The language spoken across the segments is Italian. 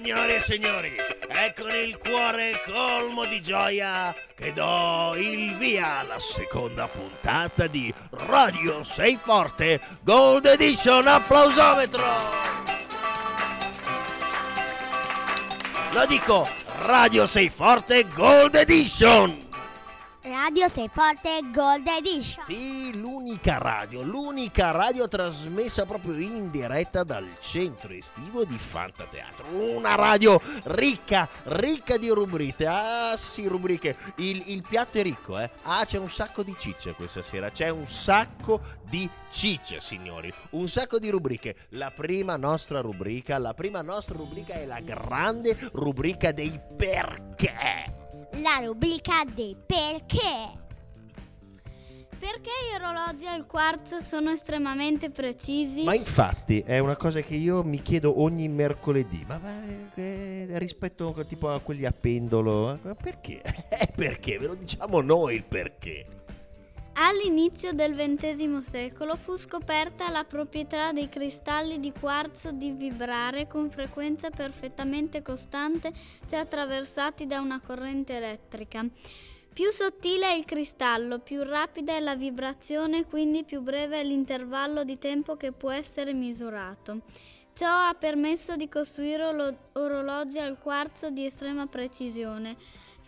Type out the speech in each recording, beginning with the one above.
Signore e signori, è con il cuore colmo di gioia che do il via alla seconda puntata di Radio Sei Forte Gold Edition Applausometro! Lo dico, Radio Sei Forte Gold Edition! Radio Sei Forte Gold Edition. Sì, l'unica radio, l'unica radio trasmessa proprio in diretta dal centro estivo di Fantateatro. Una radio ricca, ricca di rubriche. Ah sì, rubriche. Il, il piatto è ricco, eh. Ah, c'è un sacco di cicce questa sera. C'è un sacco di cicce, signori. Un sacco di rubriche. La prima nostra rubrica, la prima nostra rubrica è la grande rubrica dei perché la rubrica dei perché. Perché gli orologi al quarzo sono estremamente precisi? Ma infatti è una cosa che io mi chiedo ogni mercoledì. Ma, ma eh, rispetto tipo a quelli a pendolo, eh, perché? perché? Ve lo diciamo noi il perché. All'inizio del XX secolo fu scoperta la proprietà dei cristalli di quarzo di vibrare con frequenza perfettamente costante se attraversati da una corrente elettrica. Più sottile è il cristallo, più rapida è la vibrazione, quindi più breve è l'intervallo di tempo che può essere misurato. Ciò ha permesso di costruire orologi al quarzo di estrema precisione.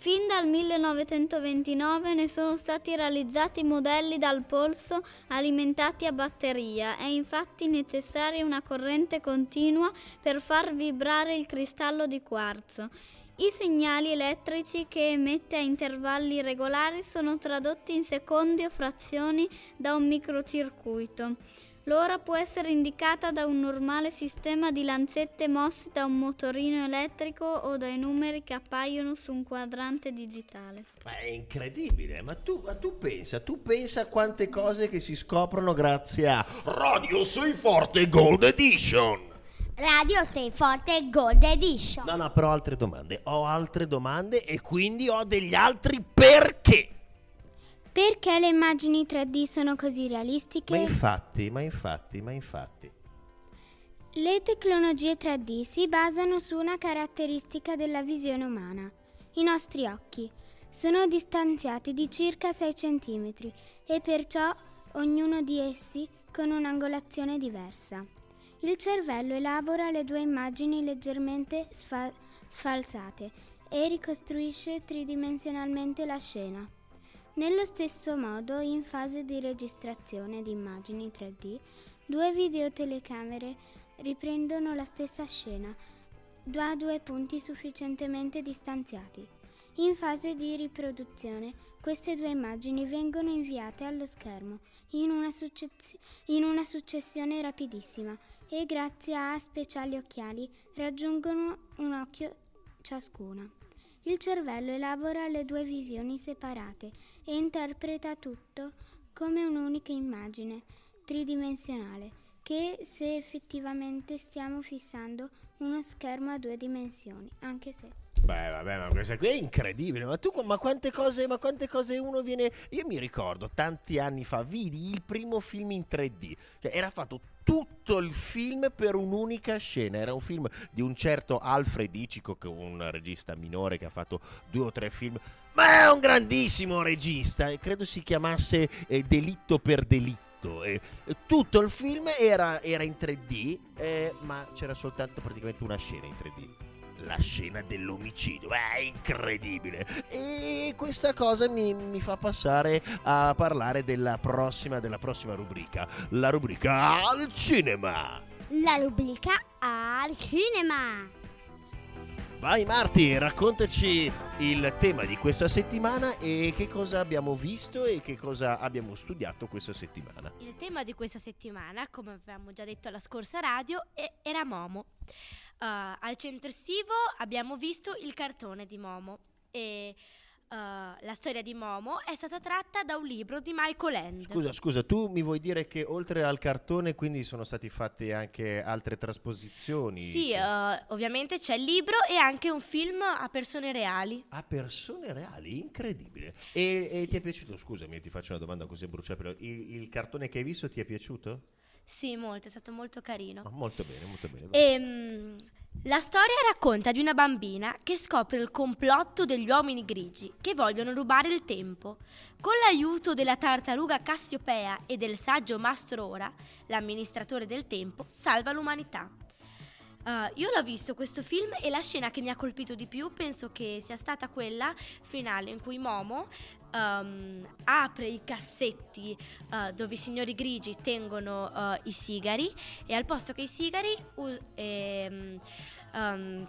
Fin dal 1929 ne sono stati realizzati modelli dal polso alimentati a batteria. È infatti necessaria una corrente continua per far vibrare il cristallo di quarzo. I segnali elettrici che emette a intervalli regolari sono tradotti in secondi o frazioni da un microcircuito. L'ora può essere indicata da un normale sistema di lancette mosse da un motorino elettrico o dai numeri che appaiono su un quadrante digitale. Ma è incredibile, ma tu, ma tu pensa, tu pensa a quante cose che si scoprono grazie a Radio Sei Forte Gold Edition. Radio Sei Forte Gold Edition. No, no, però ho altre domande. Ho altre domande e quindi ho degli altri perché. Perché le immagini 3D sono così realistiche? Ma infatti, ma infatti, ma infatti. Le tecnologie 3D si basano su una caratteristica della visione umana. I nostri occhi sono distanziati di circa 6 cm e perciò ognuno di essi con un'angolazione diversa. Il cervello elabora le due immagini leggermente sfa- sfalsate e ricostruisce tridimensionalmente la scena. Nello stesso modo, in fase di registrazione di immagini 3D, due videotelecamere riprendono la stessa scena da due punti sufficientemente distanziati. In fase di riproduzione, queste due immagini vengono inviate allo schermo in una, successi- in una successione rapidissima e grazie a speciali occhiali raggiungono un occhio ciascuna. Il cervello elabora le due visioni separate e interpreta tutto come un'unica immagine tridimensionale che se effettivamente stiamo fissando uno schermo a due dimensioni, anche se... Beh, vabbè, ma questa qui è incredibile. Ma tu, ma quante cose, ma quante cose uno viene. Io mi ricordo tanti anni fa, vidi il primo film in 3D. Cioè, era fatto tutto il film per un'unica scena. Era un film di un certo Alfred Hitchcock, un regista minore che ha fatto due o tre film. Ma è un grandissimo regista e credo si chiamasse eh, Delitto per Delitto. E, tutto il film era, era in 3D, eh, ma c'era soltanto praticamente una scena in 3D la scena dell'omicidio. È incredibile. E questa cosa mi, mi, fa passare a parlare della prossima, della prossima rubrica. La rubrica al cinema. La rubrica al cinema. Vai Marti, raccontaci il tema di questa settimana e che cosa abbiamo visto e che cosa abbiamo studiato questa settimana. Il tema di questa settimana, come avevamo già detto alla scorsa radio, era Momo. Uh, al centro estivo abbiamo visto il cartone di Momo e uh, la storia di Momo è stata tratta da un libro di Michael End. Scusa, scusa, tu mi vuoi dire che oltre al cartone quindi sono state fatte anche altre trasposizioni? Sì, uh, ovviamente c'è il libro e anche un film a persone reali. A persone reali? Incredibile. E, sì. e ti è piaciuto? Scusami, ti faccio una domanda così a bruciapelo. Il, il cartone che hai visto ti è piaciuto? Sì, molto, è stato molto carino. Oh, molto bene, molto bene. E, um, La storia racconta di una bambina che scopre il complotto degli uomini grigi che vogliono rubare il tempo. Con l'aiuto della tartaruga Cassiopea e del saggio Mastro Ora, l'amministratore del tempo salva l'umanità. Uh, io l'ho visto questo film e la scena che mi ha colpito di più penso che sia stata quella finale in cui Momo um, apre i cassetti uh, dove i signori grigi tengono uh, i sigari e al posto che i sigari uh, ehm, um,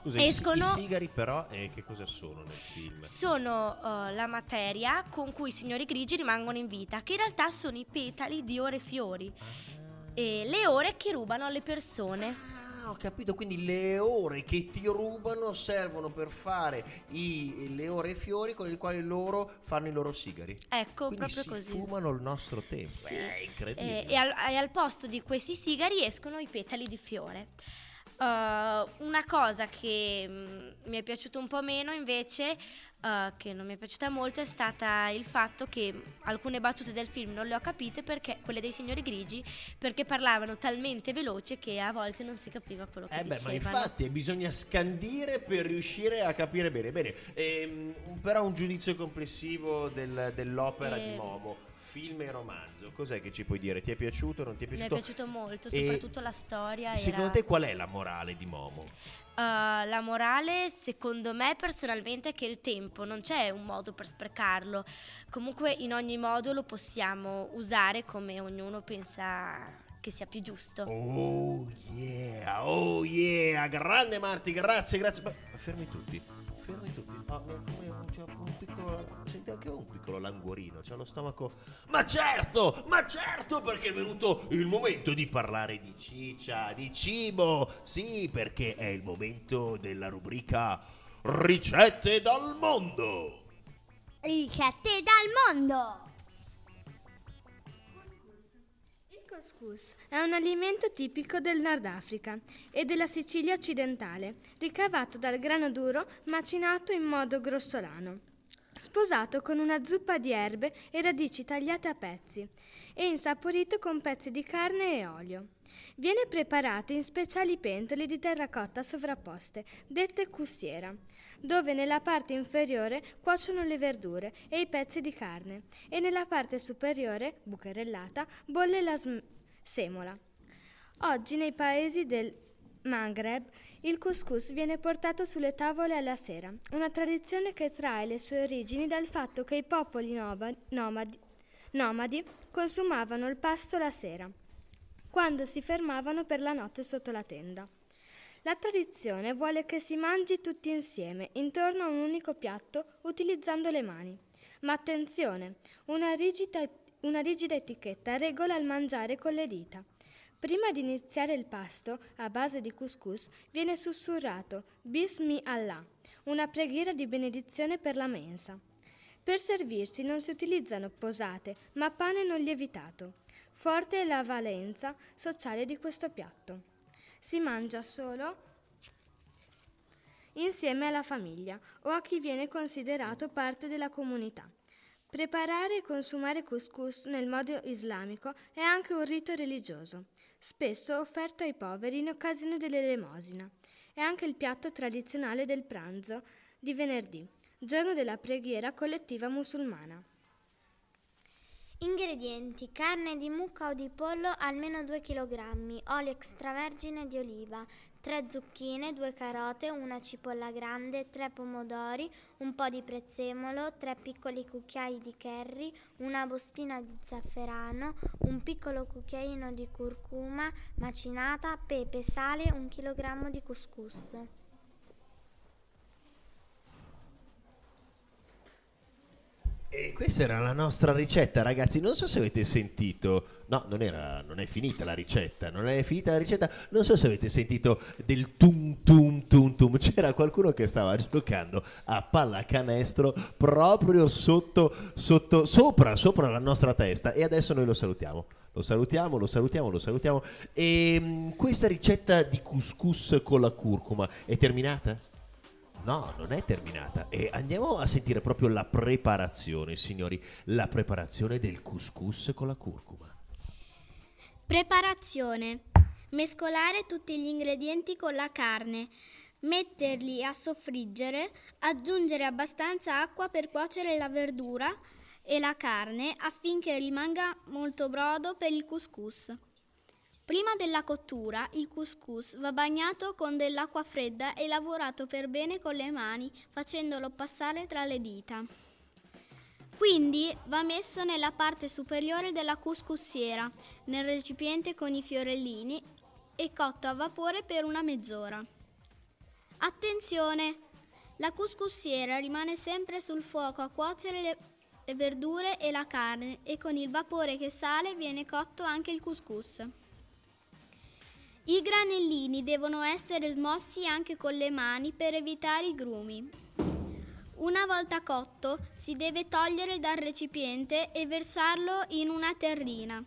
Scusa, escono, i, sigari però eh, che cosa sono nel film? Sono uh, la materia con cui i signori grigi rimangono in vita, che in realtà sono i petali di ore fiori. Ah. E le ore che rubano alle persone. Ah ho capito, quindi le ore che ti rubano servono per fare i, le ore fiori con le quali loro fanno i loro sigari. Ecco, quindi proprio si così. fumano il nostro tempo. Sì. È incredibile. E, e, al, e, al, posto di questi sigari escono i petali di fiore. Uh, una cosa che mh, mm, mi è piaciuta un po' meno invece uh, che non mi è piaciuta molto è stata il fatto che alcune battute del film non le ho capite perché quelle dei signori grigi perché parlavano talmente veloce che a volte non si capiva quello che eh beh, dicevano. Ma infatti bisogna scandire per riuscire a capire bene. Bene, ehm, però un giudizio complessivo del, dell'opera e... di ehm. Momo film e romanzo, cos'è che ci puoi dire? Ti è piaciuto? Non ti è piaciuto? Mi è piaciuto molto, soprattutto e la storia. Secondo era... te qual è la morale di Momo? Uh, la morale, secondo me personalmente, è che il tempo non c'è un modo per sprecarlo. Comunque, in ogni modo lo possiamo usare come ognuno pensa che sia più giusto. Oh yeah, oh yeah, grande Marti, grazie, grazie. Ma fermi tutti, fermi tutti. Oh, c'è un piccolo, anche un piccolo languorino, c'ha lo stomaco. Ma certo, ma certo, perché è venuto il momento di parlare di ciccia, di cibo. Sì, perché è il momento della rubrica Ricette dal mondo. Ricette dal mondo. Il couscous è un alimento tipico del Nord Africa e della Sicilia occidentale, ricavato dal grano duro macinato in modo grossolano sposato con una zuppa di erbe e radici tagliate a pezzi e insaporito con pezzi di carne e olio. Viene preparato in speciali pentole di terracotta sovrapposte, dette cussiera, dove nella parte inferiore cuociono le verdure e i pezzi di carne e nella parte superiore, bucherellata, bolle la sm- semola. Oggi nei paesi del Maghreb il couscous viene portato sulle tavole alla sera, una tradizione che trae le sue origini dal fatto che i popoli nomadi, nomadi consumavano il pasto la sera, quando si fermavano per la notte sotto la tenda. La tradizione vuole che si mangi tutti insieme, intorno a un unico piatto, utilizzando le mani. Ma attenzione, una rigida, una rigida etichetta regola il mangiare con le dita. Prima di iniziare il pasto, a base di couscous, viene sussurrato Bismi Allah, una preghiera di benedizione per la mensa. Per servirsi non si utilizzano posate, ma pane non lievitato. Forte è la valenza sociale di questo piatto. Si mangia solo insieme alla famiglia o a chi viene considerato parte della comunità. Preparare e consumare couscous nel modo islamico è anche un rito religioso spesso offerto ai poveri in occasione dell'elemosina. È anche il piatto tradizionale del pranzo di venerdì, giorno della preghiera collettiva musulmana. Ingredienti: carne di mucca o di pollo almeno 2 kg, olio extravergine di oliva, 3 zucchine, 2 carote, una cipolla grande, 3 pomodori, un po' di prezzemolo, 3 piccoli cucchiai di curry, una bustina di zafferano, un piccolo cucchiaino di curcuma macinata, pepe, sale, 1 kg di couscous. E questa era la nostra ricetta, ragazzi. Non so se avete sentito. No, non, era, non è finita la ricetta. Non è finita la ricetta. Non so se avete sentito del tum tum tum tum. C'era qualcuno che stava giocando a pallacanestro proprio sotto, sotto, sopra, sopra la nostra testa. E adesso noi lo salutiamo. Lo salutiamo, lo salutiamo, lo salutiamo. E mh, questa ricetta di couscous con la curcuma è terminata? No, non è terminata. E andiamo a sentire proprio la preparazione, signori. La preparazione del couscous con la curcuma. Preparazione. Mescolare tutti gli ingredienti con la carne, metterli a soffriggere, aggiungere abbastanza acqua per cuocere la verdura e la carne affinché rimanga molto brodo per il couscous. Prima della cottura il couscous va bagnato con dell'acqua fredda e lavorato per bene con le mani facendolo passare tra le dita. Quindi va messo nella parte superiore della couscoussiera, nel recipiente con i fiorellini e cotto a vapore per una mezz'ora. Attenzione! La couscoussiera rimane sempre sul fuoco a cuocere le, le verdure e la carne e con il vapore che sale viene cotto anche il couscous. I granellini devono essere smossi anche con le mani per evitare i grumi. Una volta cotto si deve togliere dal recipiente e versarlo in una terrina.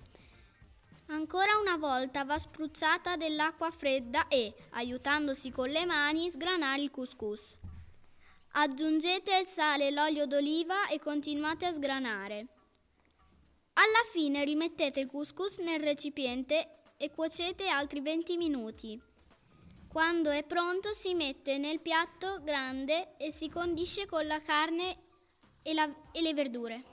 Ancora una volta va spruzzata dell'acqua fredda e, aiutandosi con le mani, sgranare il couscous. Aggiungete il sale e l'olio d'oliva e continuate a sgranare. Alla fine rimettete il couscous nel recipiente e cuocete altri 20 minuti. Quando è pronto si mette nel piatto grande e si condisce con la carne e, la, e le verdure.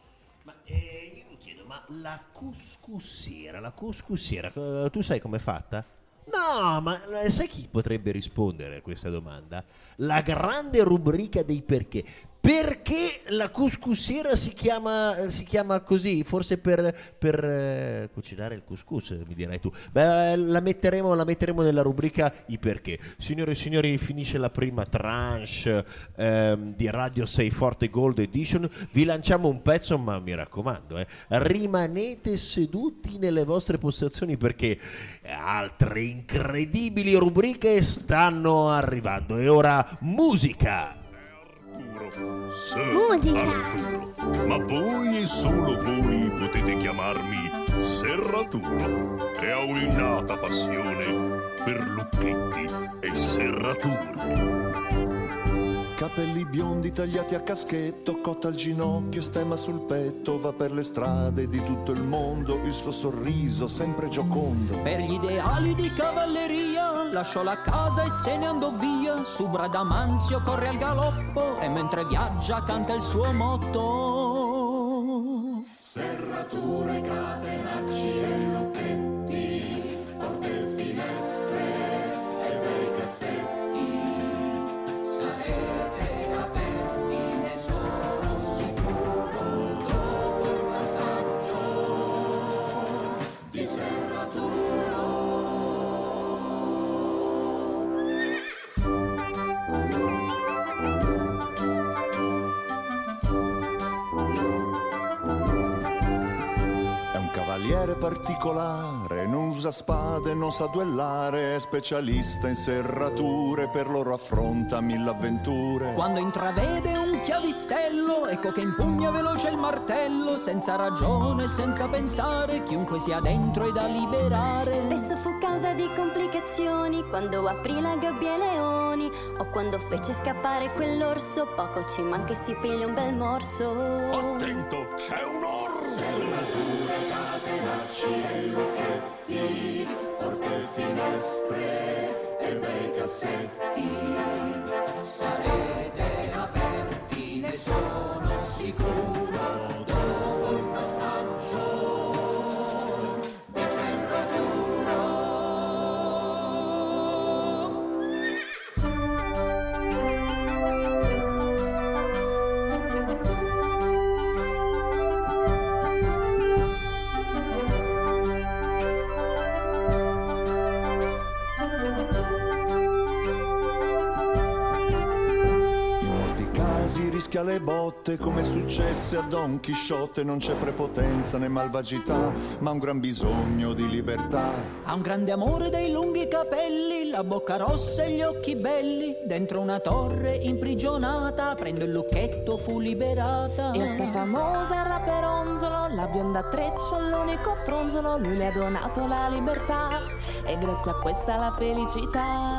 Ma eh, io mi chiedo, ma la couscoussiera, la couscoussiera, eh, tu sai com'è fatta? No, ma eh, sai chi potrebbe rispondere a questa domanda? La grande rubrica dei perché. Perché la couscoussiera si chiama, si chiama così? Forse per, per eh, cucinare il couscous, mi dirai tu. Beh, la metteremo, la metteremo nella rubrica i perché. Signore e signori, finisce la prima tranche ehm, di Radio 6 Forte Gold Edition. Vi lanciamo un pezzo, ma mi raccomando, eh, rimanete seduti nelle vostre postazioni perché altre incredibili rubriche stanno arrivando. E ora musica! Arturo. Sir Musica. Arturo. Ma voi e solo voi potete chiamarmi Serraturo. E ho un'innata passione per lucchetti e serrature. Capelli biondi tagliati a caschetto, cotta al ginocchio, stemma sul petto, va per le strade di tutto il mondo, il suo sorriso sempre giocondo. Per gli ideali di cavalleria lasciò la casa e se ne andò via. Su Bradamanzio corre al galoppo e mentre viaggia canta il suo motto. Serrature, catenacci particolare, non usa spade, non sa duellare, è specialista in serrature, per loro affronta mille avventure. Quando intravede un chiavistello, ecco che impugna veloce il martello, senza ragione, senza pensare, chiunque sia dentro è da liberare. Spesso fu causa di complicazioni quando aprì la gabbia ai leoni o quando fece scappare quell'orso. Poco ci manca e si piglia un bel morso. Attento, c'è un orso! E lucchetti, porte finestre e bei cassetti. Sarete aperti, ne sono le botte come successe a Don Chisciotte non c'è prepotenza né malvagità ma un gran bisogno di libertà Ha un grande amore dei lunghi capelli, la bocca rossa e gli occhi belli. Dentro una torre imprigionata, prendo il lucchetto, fu liberata. E se famosa era Peronzolo, la bionda treccia, l'unico fronzolo, lui le ha donato la libertà e grazie a questa la felicità.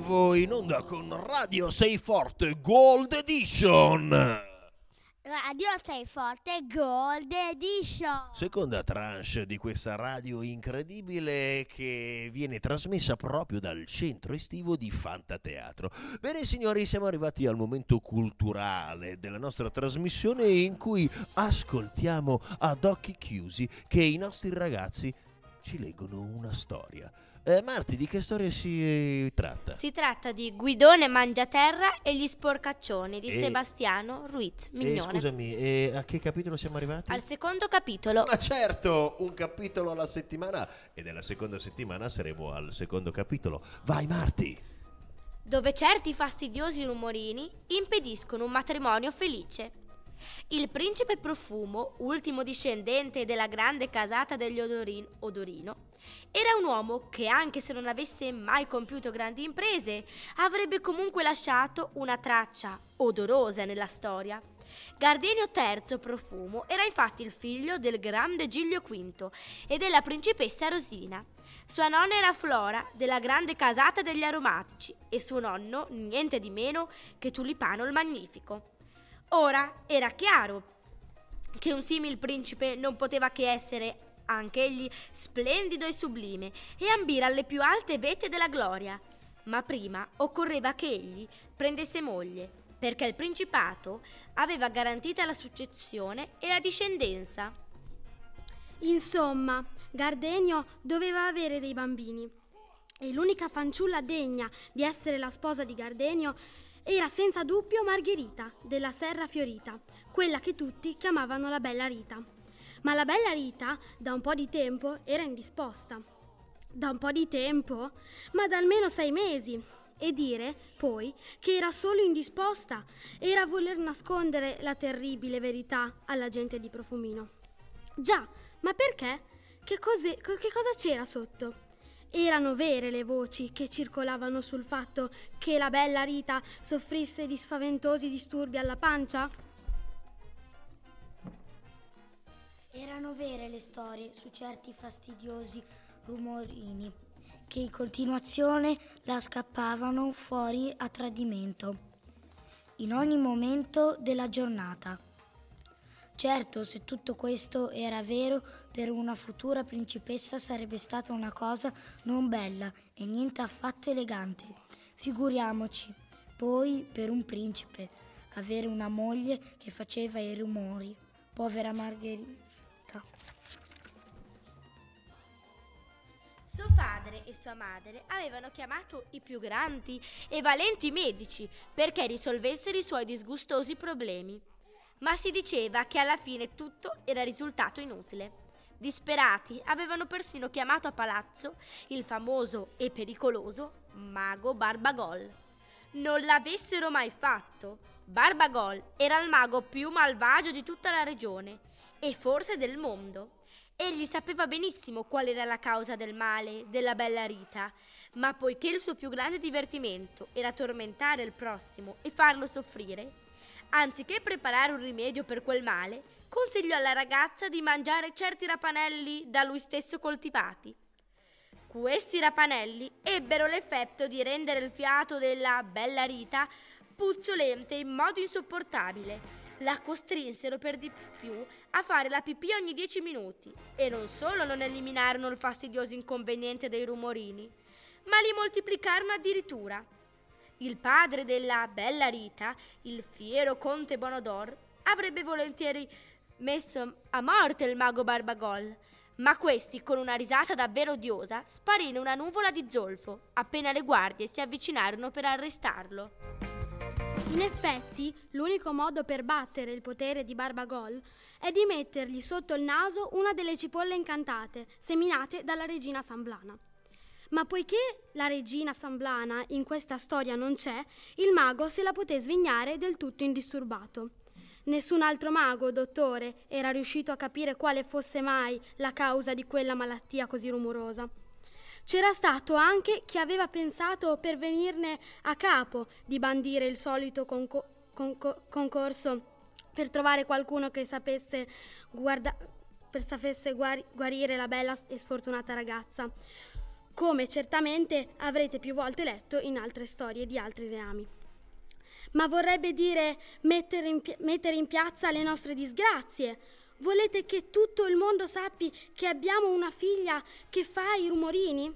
Nuovo in onda con Radio Sei Forte Gold Edition. Radio Sei Forte Gold Edition. Seconda tranche di questa radio incredibile che viene trasmessa proprio dal centro estivo di Fantateatro. Bene signori, siamo arrivati al momento culturale della nostra trasmissione in cui ascoltiamo ad occhi chiusi che i nostri ragazzi ci leggono una storia. Eh, Marti, di che storia si tratta? Si tratta di Guidone Mangiaterra e gli sporcaccioni di E- Sebastiano Ruiz Eh, Mignone. scusami, eh, a che capitolo siamo arrivati? Al secondo capitolo. Ma certo, un capitolo alla settimana e nella seconda settimana saremo al secondo capitolo. Vai Marti! dove certi fastidiosi rumorini impediscono un matrimonio felice. Il principe Profumo, ultimo discendente della grande casata degli Odorin- Odorino, era un uomo che anche se non avesse mai compiuto grandi imprese, avrebbe comunque lasciato una traccia odorosa nella storia. Gardenio III Profumo era infatti il figlio del grande Giglio V e della principessa Rosina. Sua nonna era Flora della grande casata degli aromatici e suo nonno niente di meno che Tulipano il Magnifico. Ora era chiaro che un simil principe non poteva che essere anch'egli splendido e sublime e ambire alle più alte vette della gloria. Ma prima occorreva che egli prendesse moglie, perché il principato aveva garantita la successione e la discendenza. Insomma, Gardenio doveva avere dei bambini e l'unica fanciulla degna di essere la sposa di Gardenio era senza dubbio Margherita della Serra Fiorita, quella che tutti chiamavano la Bella Rita. Ma la Bella Rita da un po' di tempo era indisposta. Da un po' di tempo? Ma da almeno sei mesi. E dire, poi, che era solo indisposta era voler nascondere la terribile verità alla gente di Profumino. Già, ma perché? Che, cos'è- co- che cosa c'era sotto? Erano vere le voci che circolavano sul fatto che la bella Rita soffrisse di spaventosi disturbi alla pancia? Erano vere le storie su certi fastidiosi rumorini che in continuazione la scappavano fuori a tradimento, in ogni momento della giornata. Certo, se tutto questo era vero, per una futura principessa sarebbe stata una cosa non bella e niente affatto elegante. Figuriamoci, poi per un principe, avere una moglie che faceva i rumori. Povera Margherita. Suo padre e sua madre avevano chiamato i più grandi e valenti medici perché risolvessero i suoi disgustosi problemi. Ma si diceva che alla fine tutto era risultato inutile. Disperati, avevano persino chiamato a palazzo il famoso e pericoloso mago Barbagol. Non l'avessero mai fatto. Barbagol era il mago più malvagio di tutta la regione e forse del mondo. Egli sapeva benissimo qual era la causa del male della bella Rita, ma poiché il suo più grande divertimento era tormentare il prossimo e farlo soffrire, anziché preparare un rimedio per quel male, consigliò alla ragazza di mangiare certi rapanelli da lui stesso coltivati. Questi rapanelli ebbero l'effetto di rendere il fiato della bella Rita puzzolente in modo insopportabile. La costrinsero per di più a fare la pipì ogni dieci minuti e non solo non eliminarono il fastidioso inconveniente dei rumorini, ma li moltiplicarono addirittura. Il padre della bella Rita, il fiero conte Bonodor, avrebbe volentieri messo a morte il mago Barbagol, ma questi, con una risata davvero odiosa, sparì in una nuvola di zolfo, appena le guardie si avvicinarono per arrestarlo. In effetti, l'unico modo per battere il potere di Barbagol è di mettergli sotto il naso una delle cipolle incantate, seminate dalla regina Samblana. Ma poiché la regina Samblana in questa storia non c'è, il mago se la poté svignare del tutto indisturbato. Nessun altro mago, dottore, era riuscito a capire quale fosse mai la causa di quella malattia così rumorosa. C'era stato anche chi aveva pensato per venirne a capo di bandire il solito conco- conco- concorso per trovare qualcuno che sapesse, guarda- per sapesse guari- guarire la bella e sfortunata ragazza. Come certamente avrete più volte letto in altre storie di altri reami. Ma vorrebbe dire mettere in, pi- mettere in piazza le nostre disgrazie. Volete che tutto il mondo sappi che abbiamo una figlia che fa i rumorini?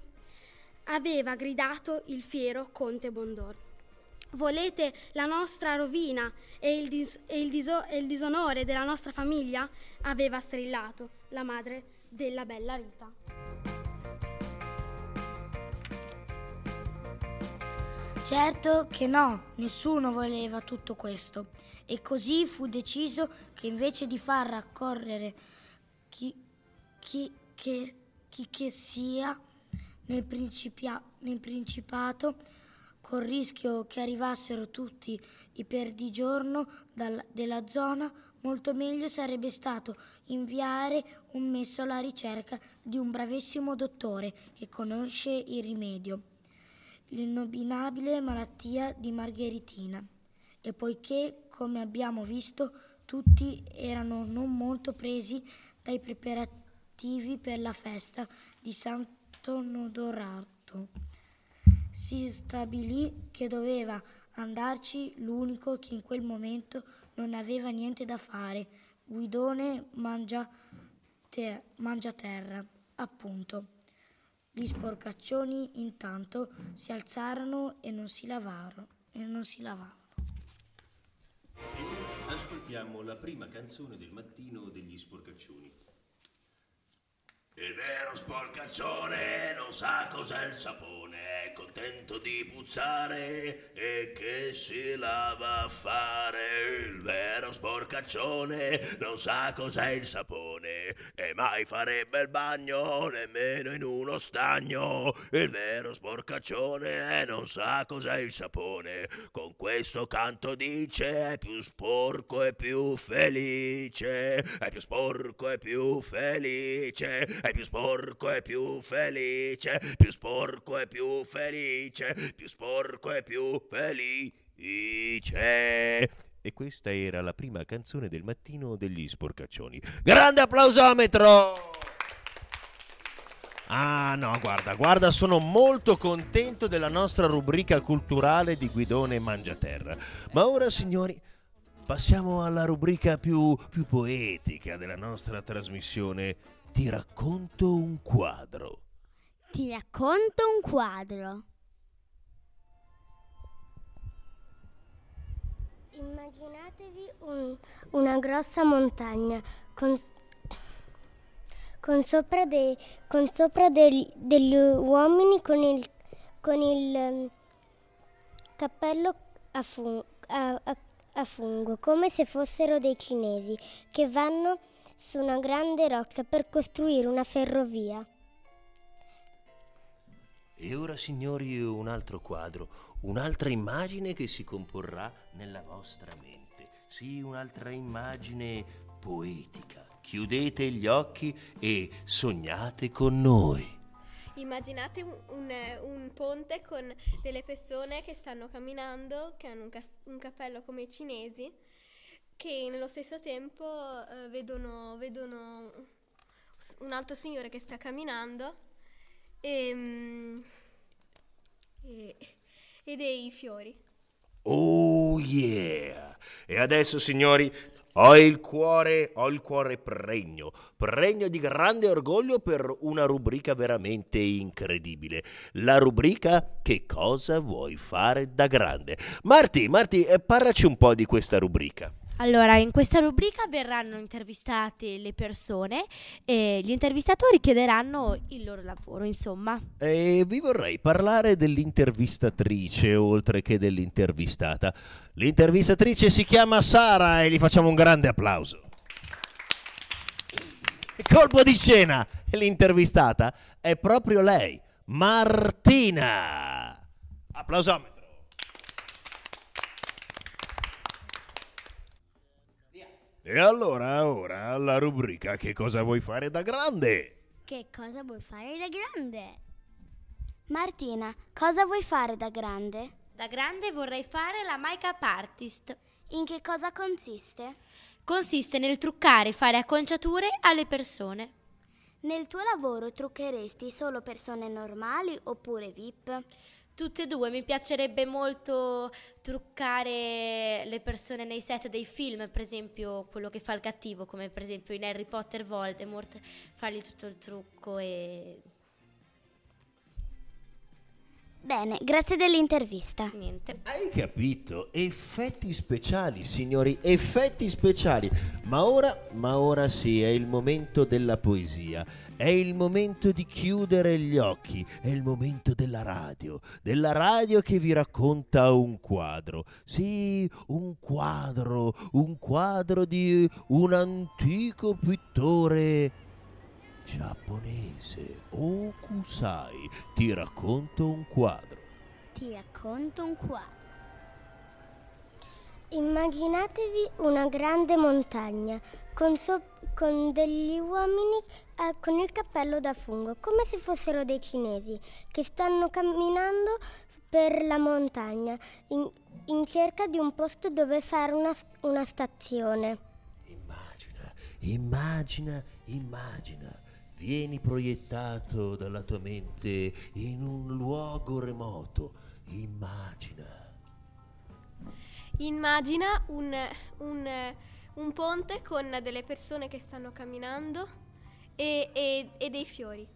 Aveva gridato il fiero conte Bondor. Volete la nostra rovina e il, dis- e il diso- e il disonore della nostra famiglia? Aveva strillato la madre della bella Rita. Certo che no, nessuno voleva tutto questo. E così fu deciso che invece di far raccorrere chi, chi, che, chi che sia nel, nel Principato, col rischio che arrivassero tutti i perdigiorno dal- della zona, molto meglio sarebbe stato inviare un messo alla ricerca di un bravissimo dottore che conosce il rimedio l'innominabile malattia di Margheritina e poiché, come abbiamo visto, tutti erano non molto presi dai preparativi per la festa di Santo Nodorato, si stabilì che doveva andarci l'unico che in quel momento non aveva niente da fare, Guidone mangia, te- mangia terra, appunto. Gli sporcaccioni intanto si alzarono e non si lavarono. E non si lavarono. Ascoltiamo la prima canzone del mattino degli sporcaccioni. Il vero sporcaccione non sa cos'è il sapone, è contento di puzzare e che si lava a fare. Il vero sporcaccione non sa cos'è il sapone e mai farebbe il bagno nemmeno in uno stagno. Il vero sporcaccione non sa cos'è il sapone, con questo canto dice è più sporco e più felice, è più sporco e più felice, è più sporco e più felice, più sporco e più felice, più sporco e più felice. E questa era la prima canzone del mattino degli sporcaccioni. Grande applausometro! Ah no, guarda, guarda, sono molto contento della nostra rubrica culturale di Guidone Mangiaterra. Ma ora, signori, passiamo alla rubrica più, più poetica della nostra trasmissione. Ti racconto un quadro. Ti racconto un quadro. Immaginatevi un- una grossa montagna con, con sopra, dei- con sopra del- degli uomini con il, con il ehm, cappello a, fun- a- a- a fungo, come se fossero dei cinesi che vanno su una grande roccia per costruire una ferrovia. E ora, signori, un altro quadro, un'altra immagine che si comporrà nella vostra mente. Sì, un'altra immagine poetica. Chiudete gli occhi e sognate con noi. Immaginate un, un, eh, un ponte con delle persone che stanno camminando, che hanno un, cas- un cappello come i cinesi, che nello stesso tempo eh, vedono, vedono un altro signore che sta camminando e, mm, e, e dei fiori. Oh yeah! E adesso, signori, ho il cuore, ho il cuore pregno, pregno di grande orgoglio per una rubrica veramente incredibile. La rubrica Che cosa vuoi fare da grande? Marti, Marti, eh, parlaci un po' di questa rubrica. Allora, in questa rubrica verranno intervistate le persone e gli intervistatori chiederanno il loro lavoro, insomma. E vi vorrei parlare dell'intervistatrice oltre che dell'intervistata. L'intervistatrice si chiama Sara e gli facciamo un grande applauso. Colpo di scena, l'intervistata è proprio lei, Martina. Applausometro. E allora, ora, la rubrica Che cosa vuoi fare da grande? Che cosa vuoi fare da grande? Martina, cosa vuoi fare da grande? Da grande vorrei fare la make-up artist. In che cosa consiste? Consiste nel truccare e fare acconciature alle persone. Nel tuo lavoro truccheresti solo persone normali oppure VIP? Tutte e due, mi piacerebbe molto truccare le persone nei set dei film, per esempio quello che fa il cattivo, come per esempio in Harry Potter Voldemort, fargli tutto il trucco e Bene, grazie dell'intervista. niente. Hai capito? Effetti speciali, signori, effetti speciali. Ma ora, ma ora sì, è il momento della poesia. È il momento di chiudere gli occhi. È il momento della radio. Della radio che vi racconta un quadro. Sì, un quadro. Un quadro di un antico pittore giapponese. Okusai. Ti racconto un quadro. Ti racconto un quadro. Immaginatevi una grande montagna con, so- con degli uomini eh, con il cappello da fungo, come se fossero dei cinesi che stanno camminando per la montagna in, in cerca di un posto dove fare una, una stazione. Immagina, immagina. Vieni proiettato dalla tua mente in un luogo remoto. Immagina. Immagina un, un- un ponte con delle persone che stanno camminando e, e- e dei fiori.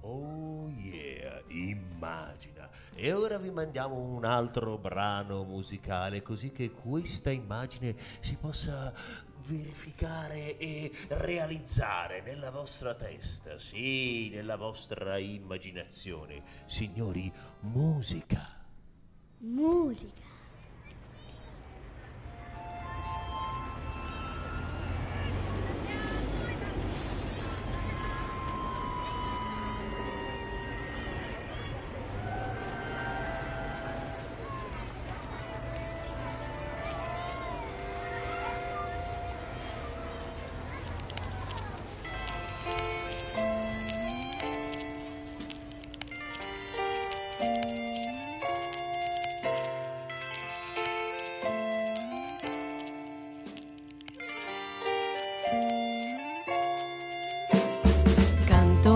Oh yeah, immagina. E ora vi mandiamo un altro brano musicale così che questa immagine si possa verificare e realizzare nella vostra testa, sì, nella vostra immaginazione. Signori, musica. Musica.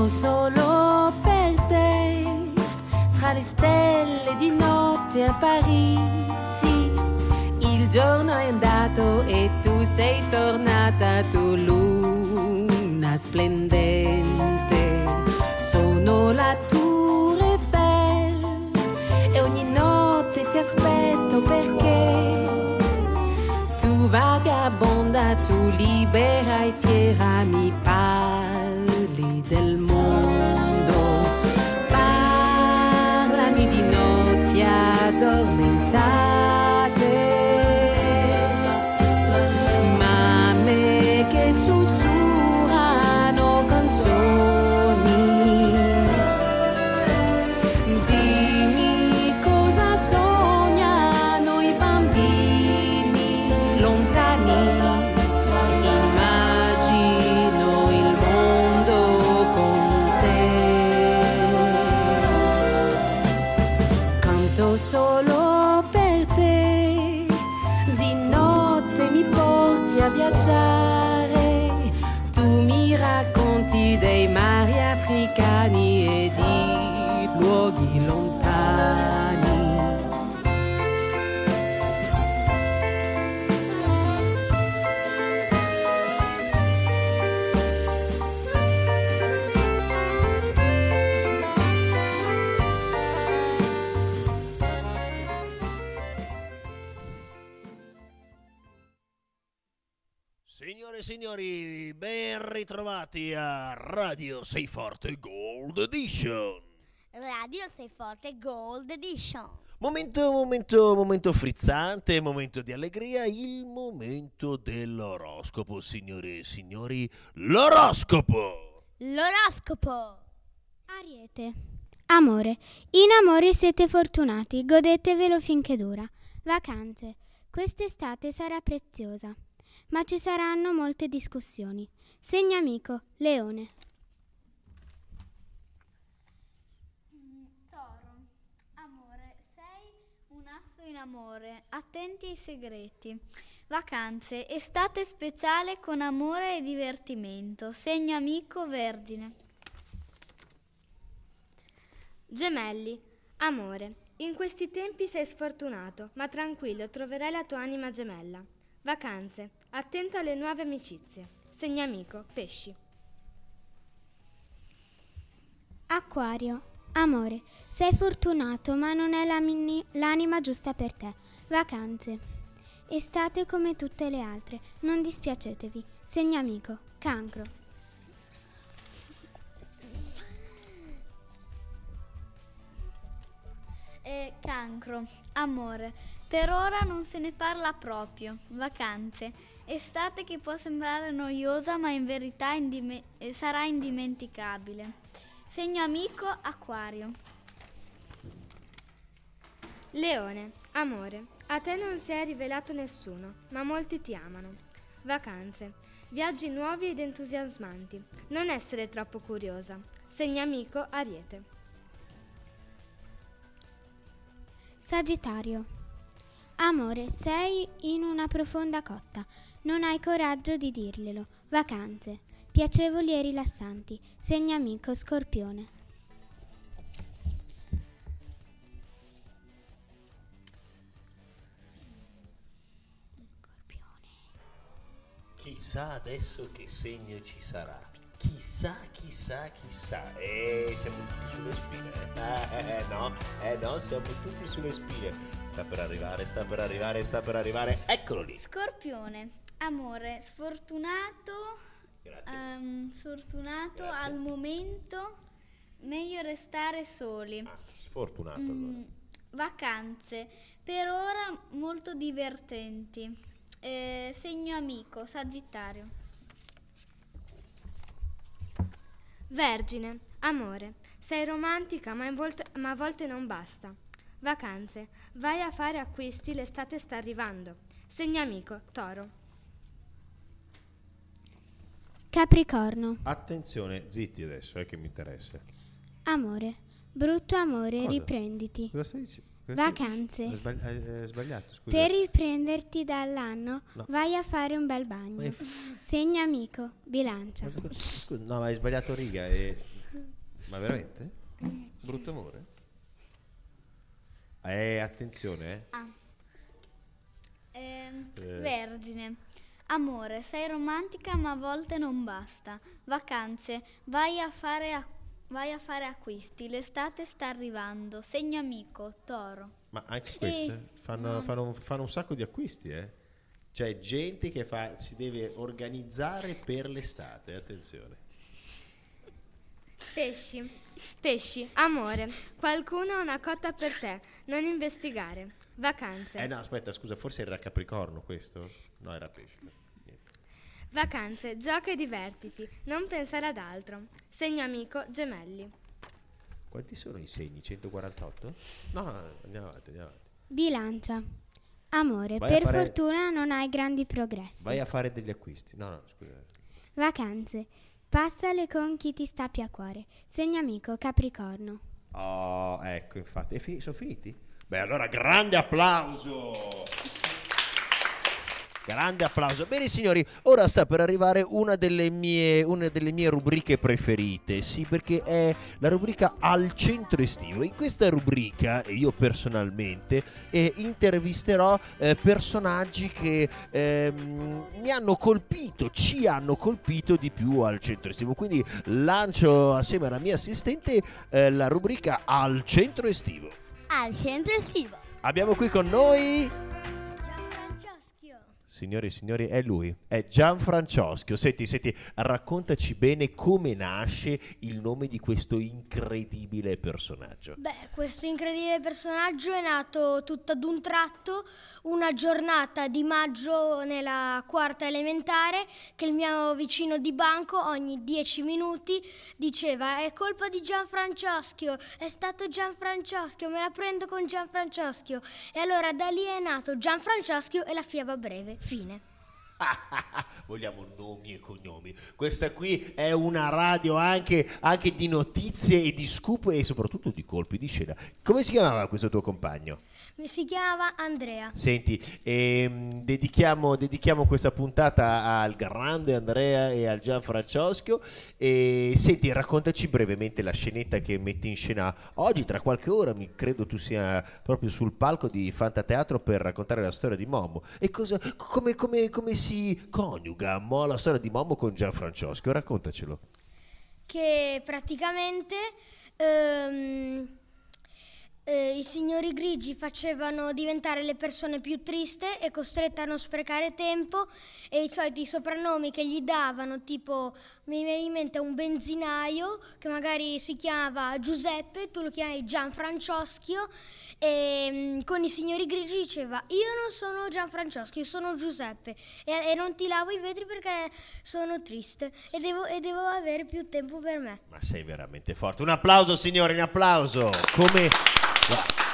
Solo per te, tra le stelle di notte a Parigi. Il giorno è andato e tu sei tornata, tu luna splendente. Sono la Tour Eiffel e ogni notte ti aspetto perché tu vagabonda, tu libera ritrovati a Radio Sei Forte Gold Edition. Radio Sei Forte Gold Edition. Momento, momento, momento frizzante, momento di allegria, il momento dell'oroscopo, signore e signori, l'oroscopo! L'oroscopo. Ariete. Amore. In amore siete fortunati, godetevelo finché dura. Vacanze. Quest'estate sarà preziosa, ma ci saranno molte discussioni. Segno amico. Leone. Toro, amore, sei un asso in amore, attenti ai segreti. Vacanze, estate speciale con amore e divertimento. Segno amico Vergine. Gemelli, amore, in questi tempi sei sfortunato, ma tranquillo, troverai la tua anima gemella. Vacanze, attento alle nuove amicizie. Segnamico, pesci. Acquario, amore, sei fortunato, ma non è la mini- l'anima giusta per te. Vacanze. Estate come tutte le altre, non dispiacetevi. Segnamico, cancro. E cancro, amore. Per ora non se ne parla proprio. Vacanze. Estate che può sembrare noiosa, ma in verità indime- eh, sarà indimenticabile. Segno amico, acquario. Leone, amore, a te non si è rivelato nessuno, ma molti ti amano. Vacanze, viaggi nuovi ed entusiasmanti. Non essere troppo curiosa. Segnamico, ariete. Sagittario. Amore, sei in una profonda cotta. Non hai coraggio di dirglielo. Vacanze. Piacevoli e rilassanti. Segnamico Scorpione. Chissà adesso che segno ci sarà. Chissà, chissà, chissà. Eh, siamo tutti sulle spine. Eh, no, eh no, siamo tutti sulle spine. Sta per arrivare, sta per arrivare, sta per arrivare. Eccolo lì. Scorpione, amore, sfortunato. Grazie. ehm, sfortunato Grazie. al momento. Meglio restare soli. Sfortunato Mm, allora. vacanze, per ora molto divertenti. Eh, segno amico, Sagittario. Vergine, amore, sei romantica ma, volte- ma a volte non basta. Vacanze, vai a fare acquisti, l'estate sta arrivando. Segnamico, toro. Capricorno. Attenzione, zitti adesso, è che mi interessa. Amore, brutto amore, Cosa? riprenditi. Cosa stai dicendo? Vacanze. Hai sbagli- hai sbagliato, scusa. Per riprenderti dall'anno, No. vai a fare un bel Ma bagno. hai- Segno amico, bilancia. Scusa, no, ma hai sbagliato riga. E... Ma veramente? Brutto amore? Eh, attenzione, eh. Ah. Ehm, Eh. Vergine. Amore, sei romantica ma a volte non basta. Vacanze, vai a fare, a- vai a fare acquisti. L'estate sta arrivando. Segno amico, toro. Ma anche queste fanno, fanno un, fanno un sacco di acquisti, eh. C'è gente che fa, si deve organizzare per l'estate, attenzione. Pesci, pesci, amore, qualcuno ha una cotta per te, non investigare. Vacanze, Eh no, aspetta, scusa, forse era Capricorno questo? No, era pesce. Vacanze, gioca e divertiti, non pensare ad altro. Segno amico, gemelli. Quanti sono i segni? 148? No, no, no, andiamo avanti, andiamo avanti. Bilancia. Amore, Vai a per fare- fortuna non hai grandi progressi. Vai a fare degli acquisti. No, no, scusa. Vacanze. Passale con chi ti sta più a cuore. Segno amico, Capricorno. Oh, ecco, infatti. È fini- sono finiti? Beh, allora grande applauso! Grande applauso. Bene signori, ora sta per arrivare una delle mie, una delle mie rubriche preferite, sì, perché è la rubrica al centro estivo. In questa rubrica, io personalmente, eh, intervisterò eh, personaggi che ehm, mi hanno colpito, ci hanno colpito di più al centro estivo. Quindi lancio assieme alla mia assistente eh, la rubrica al centro estivo. Al centro estivo. Abbiamo qui con noi... Signori e signori, è lui, è Gianfrancesco. Senti, senti, raccontaci bene come nasce il nome di questo incredibile personaggio. Beh, questo incredibile personaggio è nato tutto ad un tratto una giornata di maggio nella quarta elementare che il mio vicino di banco ogni dieci minuti diceva è colpa di Gianfrancesco, è stato Gianfrancesco, me la prendo con Gianfrancesco. E allora da lì è nato Gianfrancesco e la fiaba breve. Fine. Vogliamo nomi e cognomi. Questa qui è una radio anche, anche di notizie e di scoop e soprattutto di colpi di scena. Come si chiamava questo tuo compagno? Si chiamava Andrea. Senti, ehm, dedichiamo, dedichiamo questa puntata al grande Andrea e al Gianfrancesco. E senti, raccontaci brevemente la scenetta che metti in scena oggi. Tra qualche ora, mi credo tu sia proprio sul palco di Fantateatro per raccontare la storia di Momo. E cosa, come, come- come si coniuga mo, la storia di Momo con Gianfrancesco? Raccontacelo. che praticamente ehm, eh, i signori grigi facevano diventare le persone più triste e costrette a non sprecare tempo e i soliti soprannomi che gli davano, tipo mi viene in mente un benzinaio che magari si chiamava Giuseppe, tu lo chiami Gianfrancoschio e mm, con i signori grigi diceva io non sono Gianfrancesco, io sono Giuseppe e, e non ti lavo i vetri perché sono triste e devo, e devo avere più tempo per me. Ma sei veramente forte. Un applauso, signori, un applauso. Come.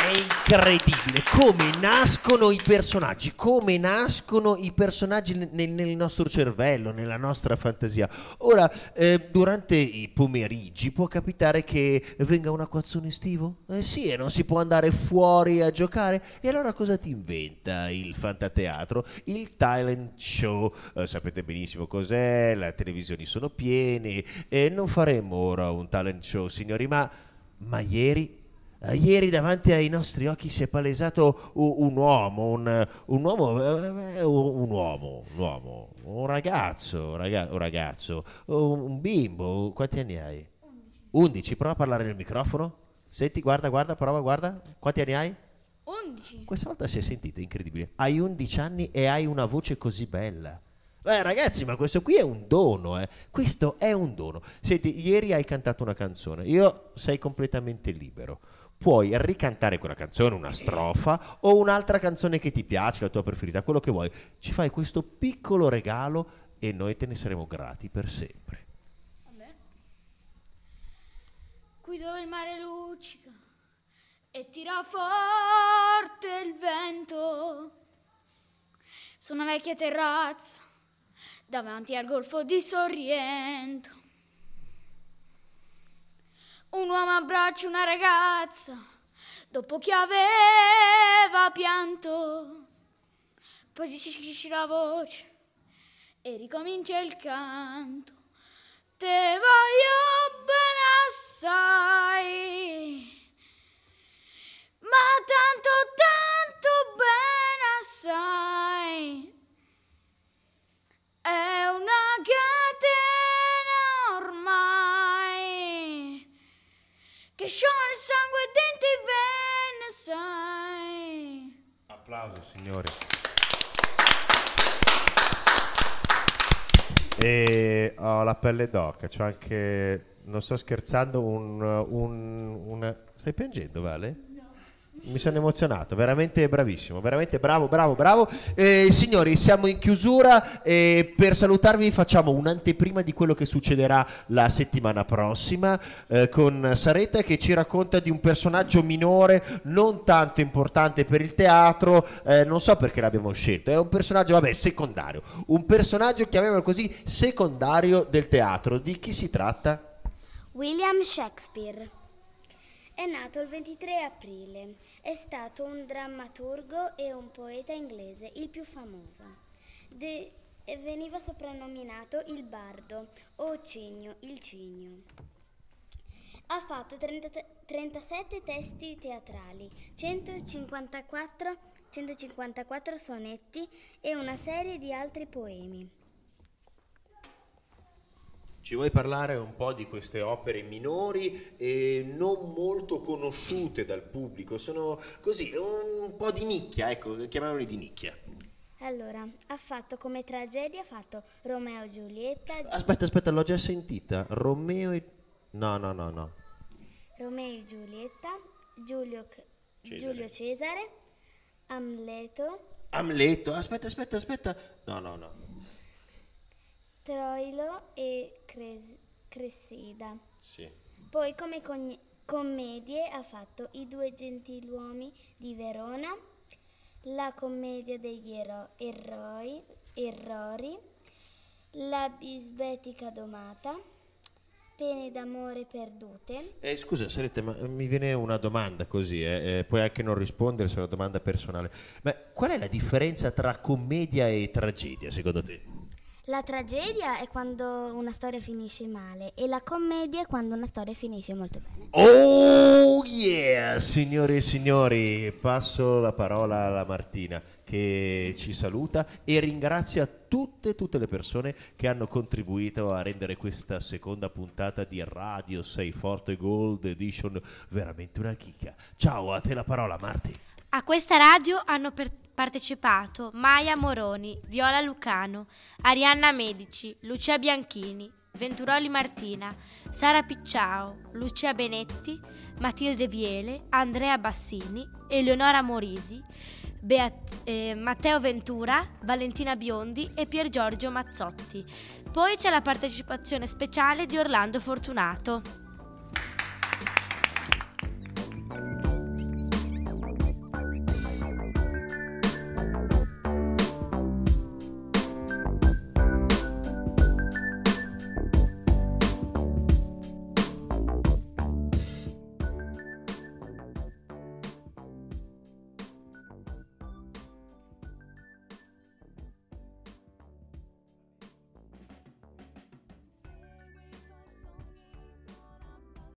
È incredibile come nascono i personaggi, come nascono i personaggi nel, nel nostro cervello, nella nostra fantasia. Ora, eh, durante i pomeriggi può capitare che venga un acquazzone estivo? Eh sì, e non si può andare fuori a giocare. E allora cosa ti inventa il fantateatro? Il talent show. Eh, sapete benissimo cos'è, le televisioni sono piene. E non faremo ora un talent show, signori, ma, ma ieri ieri davanti ai nostri occhi si è palesato un uomo, un, un uomo, eh, un uomo, un uomo, un ragazzo, raga- un ragazzo, un, un bimbo. Quanti anni hai? 11. Prova a parlare nel microfono. Senti, guarda, guarda, prova, guarda. Quanti anni hai? 11. Questa volta si è sentito, incredibile. Hai 11 anni e hai una voce così bella. Eh, ragazzi, ma questo qui è un dono, eh. Questo è un dono. Senti, ieri hai cantato una canzone. Io sei completamente libero. Puoi ricantare quella canzone, una strofa o un'altra canzone che ti piace, la tua preferita, quello che vuoi. Ci fai questo piccolo regalo e noi te ne saremo grati per sempre. Qui dove il mare luccica e tira forte il vento. Su una vecchia terrazza davanti al golfo di Sorrento. Un uomo abbraccia una ragazza dopo che aveva pianto. Poi si scisce la voce e ricomincia il canto. Te voglio bene assai, ma tanto, tanto bene assai. È una il sangue dentro i vene, sai. Applauso, signori. E ho la pelle d'oca, c'ho anche, non sto scherzando, un, un- un- Stai piangendo, Vale? Mi sono emozionato, veramente bravissimo, veramente bravo, bravo, bravo. Eh, signori, siamo in chiusura e per salutarvi facciamo un'anteprima di quello che succederà la settimana prossima eh, con Saretta che ci racconta di un personaggio minore non tanto importante per il teatro, eh, non so perché l'abbiamo scelto, è un personaggio, vabbè, secondario, un personaggio, chiamiamolo così, secondario del teatro. Di chi si tratta? William Shakespeare. È nato il 23 aprile. È stato un drammaturgo e un poeta inglese, il più famoso. De- veniva soprannominato il bardo o cigno, il cigno. Ha fatto 30 37 testi teatrali, 154, 154 sonetti e una serie di altri poemi. Ci vuoi parlare un po' di queste opere minori e non molto conosciute dal pubblico? Sono così, un po' di nicchia, ecco, chiamiamoli di nicchia. Allora, ha fatto come tragedia, ha fatto Romeo e Giulietta, Aspetta, aspetta, l'ho già sentita. Romeo e... No, no, no, no. Romeo e Giulietta, Giulio, C- Cesare. Giulio Cesare, Amleto, Amleto, aspetta, aspetta, aspetta. No, no, no. Troilo e Cres- Cressida. Sì. Poi come cogn- commedie ha fatto I due gentiluomini di Verona, La commedia degli ero- eroi errori, la bisbetica domata, pene d'amore perdute. Eh, scusa, Sarete, ma mi viene una domanda così, eh, eh, puoi anche non rispondere se è una domanda personale. Ma qual è la differenza tra commedia e tragedia, secondo te? La tragedia è quando una storia finisce male e la commedia è quando una storia finisce molto bene. Oh yeah, signore e signori, passo la parola alla Martina che ci saluta e ringrazia tutte, tutte le persone che hanno contribuito a rendere questa seconda puntata di Radio 6 Forte Gold Edition veramente una chicca. Ciao, a te la parola Marti. A questa radio hanno per- partecipato Maya Moroni, Viola Lucano, Arianna Medici, Lucia Bianchini, Venturoli Martina, Sara Picciao, Lucia Benetti, Matilde Viele, Andrea Bassini, Eleonora Morisi, Beat- eh, Matteo Ventura, Valentina Biondi e Pier Giorgio Mazzotti. Poi c'è la partecipazione speciale di Orlando Fortunato.